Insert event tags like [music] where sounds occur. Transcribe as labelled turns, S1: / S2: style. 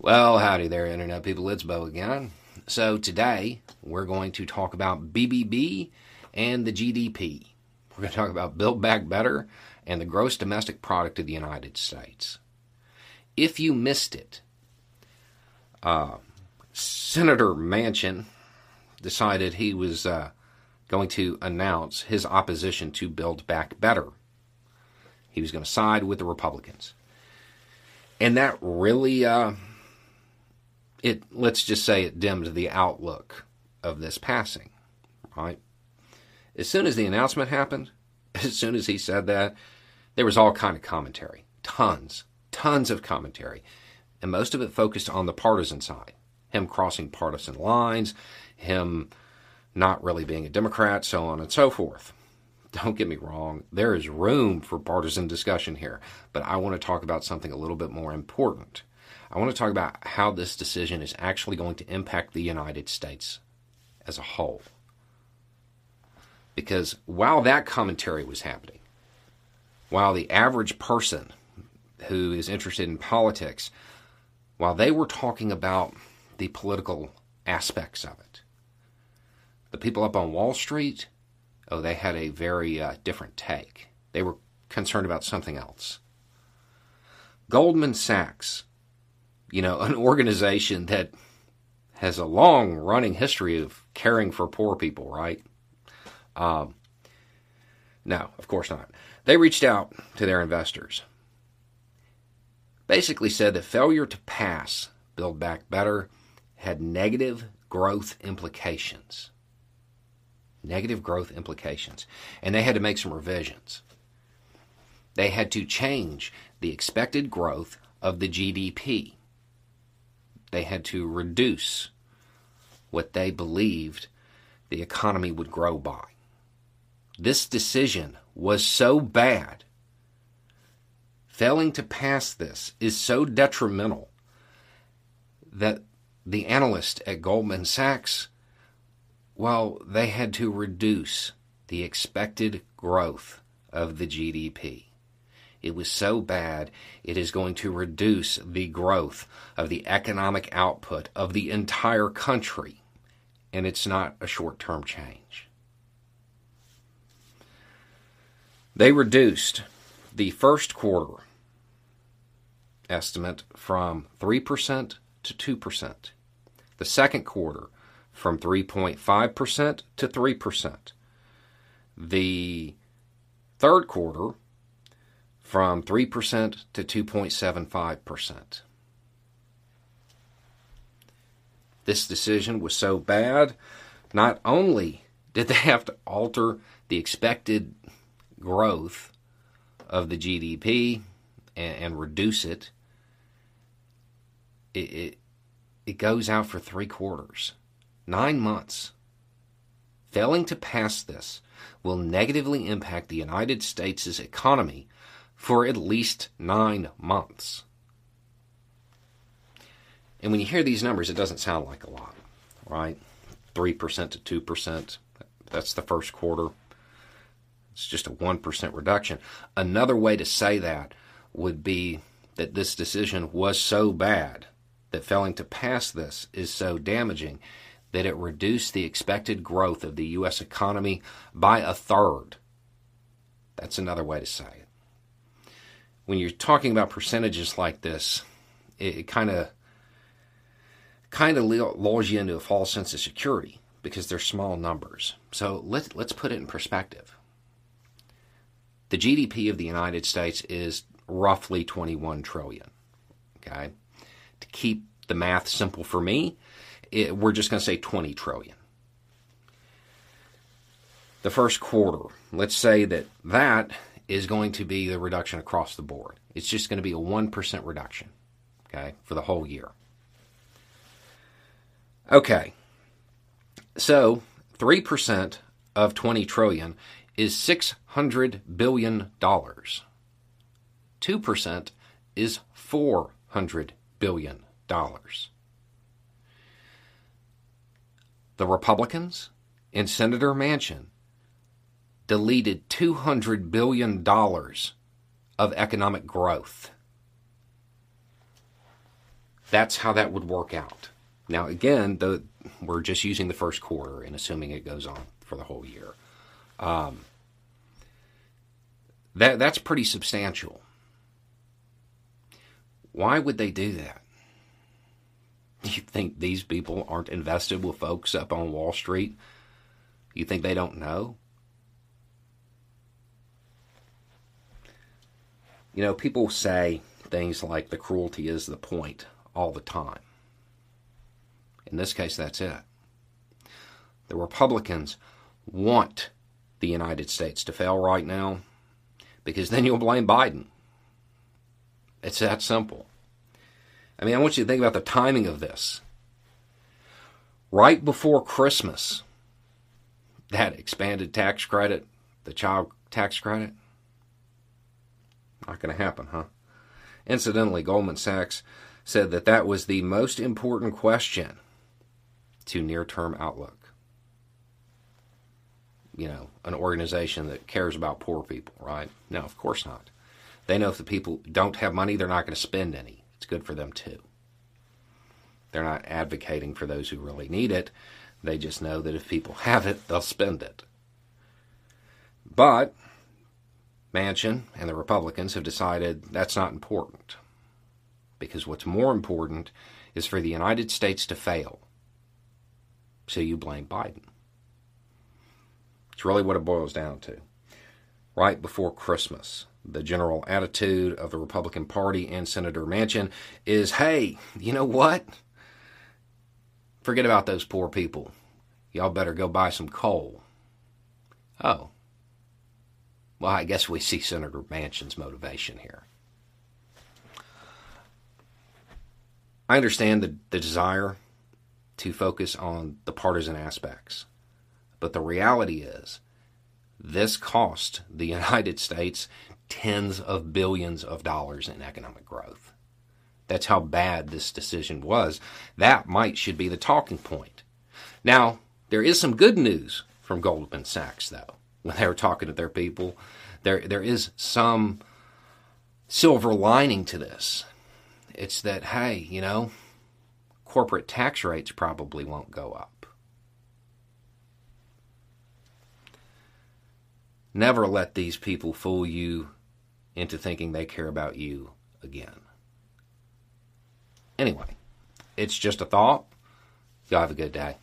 S1: Well, howdy there, Internet people. It's Bo again. So, today we're going to talk about BBB and the GDP. We're going to talk about Build Back Better and the gross domestic product of the United States. If you missed it, uh, Senator Manchin decided he was uh, going to announce his opposition to Build Back Better. He was going to side with the Republicans. And that really. Uh, it let's just say it dimmed the outlook of this passing, right? As soon as the announcement happened, [laughs] as soon as he said that, there was all kind of commentary, tons, tons of commentary, and most of it focused on the partisan side, him crossing partisan lines, him not really being a Democrat, so on and so forth. Don't get me wrong, there is room for partisan discussion here, but I want to talk about something a little bit more important I want to talk about how this decision is actually going to impact the United States as a whole. Because while that commentary was happening, while the average person who is interested in politics, while they were talking about the political aspects of it, the people up on Wall Street, oh, they had a very uh, different take. They were concerned about something else. Goldman Sachs you know, [laughs] an organization that has a long running history of caring for poor people, right? Um, no, of course not. They reached out to their investors. Basically said that failure to pass Build Back Better had negative growth implications. Negative growth implications. And they had to make some revisions. They had to change the expected growth of the GDP they had to reduce what they believed the economy would grow by. This decision was so bad. Failing to pass this is so detrimental that the analyst at Goldman Sachs, well, they had to reduce the expected growth of the GDP. It was so bad, it is going to reduce the growth of the economic output of the entire country. And it's not a short term change. They reduced the first quarter estimate from 3% to 2%, the second quarter from 3.5% to 3%, the third quarter from 3% to 2.75%. This decision was so bad, not only did they have to alter the expected growth of the GDP and, and reduce it, it, it, it goes out for three quarters, nine months. Failing to pass this will negatively impact the United States' economy for at least nine months. And when you hear these numbers, it doesn't sound like a lot, right? 3% to 2%, that's the first quarter. It's just a 1% reduction. Another way to say that would be that this decision was so bad that failing to pass this is so damaging that it reduced the expected growth of the U.S. economy by a third. That's another way to say it when you're talking about percentages like this, it kind of kind of lulls you into a false sense of security because they're small numbers. So let's let's put it in perspective. The GDP of the United States is roughly 21 trillion. Okay, to keep the math simple for me, it, we're just going to say 20 trillion. The first quarter, let's say that that is going to be the reduction across the board. It's just going to be a 1% reduction, okay, for the whole year. Okay. So, 3% of 20 trillion is 600 billion dollars. 2% is 400 billion dollars. The Republicans and Senator Manchin deleted $200 billion of economic growth. that's how that would work out. Now, again, the, we're just using the first quarter and assuming it goes on for the whole year. Um, that that's pretty substantial. Why would they do that? You think these people aren't invested with folks up on Wall Street? You think they don't know? You know, people say things like the cruelty is the point all the time. In this case, that's it. The Republicans want the United States to fail right now because then you'll blame Biden. It's that simple. I mean, I want you to think about the timing of this. Right before Christmas, that expanded tax credit, the child tax credit, not going to happen, huh? Incidentally, Goldman Sachs said that that was the most important question to near term outlook. You know, an organization that cares about poor people, right? No, of course not. They know if the people don't have money, they're not going to spend any. It's good for them too. They're not advocating for those who really need it. They just know that if people [laughs] have it, they'll spend it. But Manchin and the Republicans have decided that's not important. Because what's more important is for the United States to fail. So you blame Biden. It's really what it boils down to. Right before Christmas, the general attitude of the Republican Party and Senator Manchin is hey, you know what? Forget about those poor people. Y'all better go buy some coal. Oh. Well, I guess we see Senator Manchin's motivation here. I understand the, the desire to focus on the partisan aspects, but the reality is this cost the [laughs] United States tens of billions of dollars in economic growth. That's how bad this decision was. That might should be the talking point. Now, there is some good news from Goldman Sachs though. When they were talking to their people, there there is some silver lining to this. It's that hey, you know, corporate tax rates probably won't go up. Never let these people fool you into thinking they care about you again. Anyway, it's just a thought. Y'all have a good day.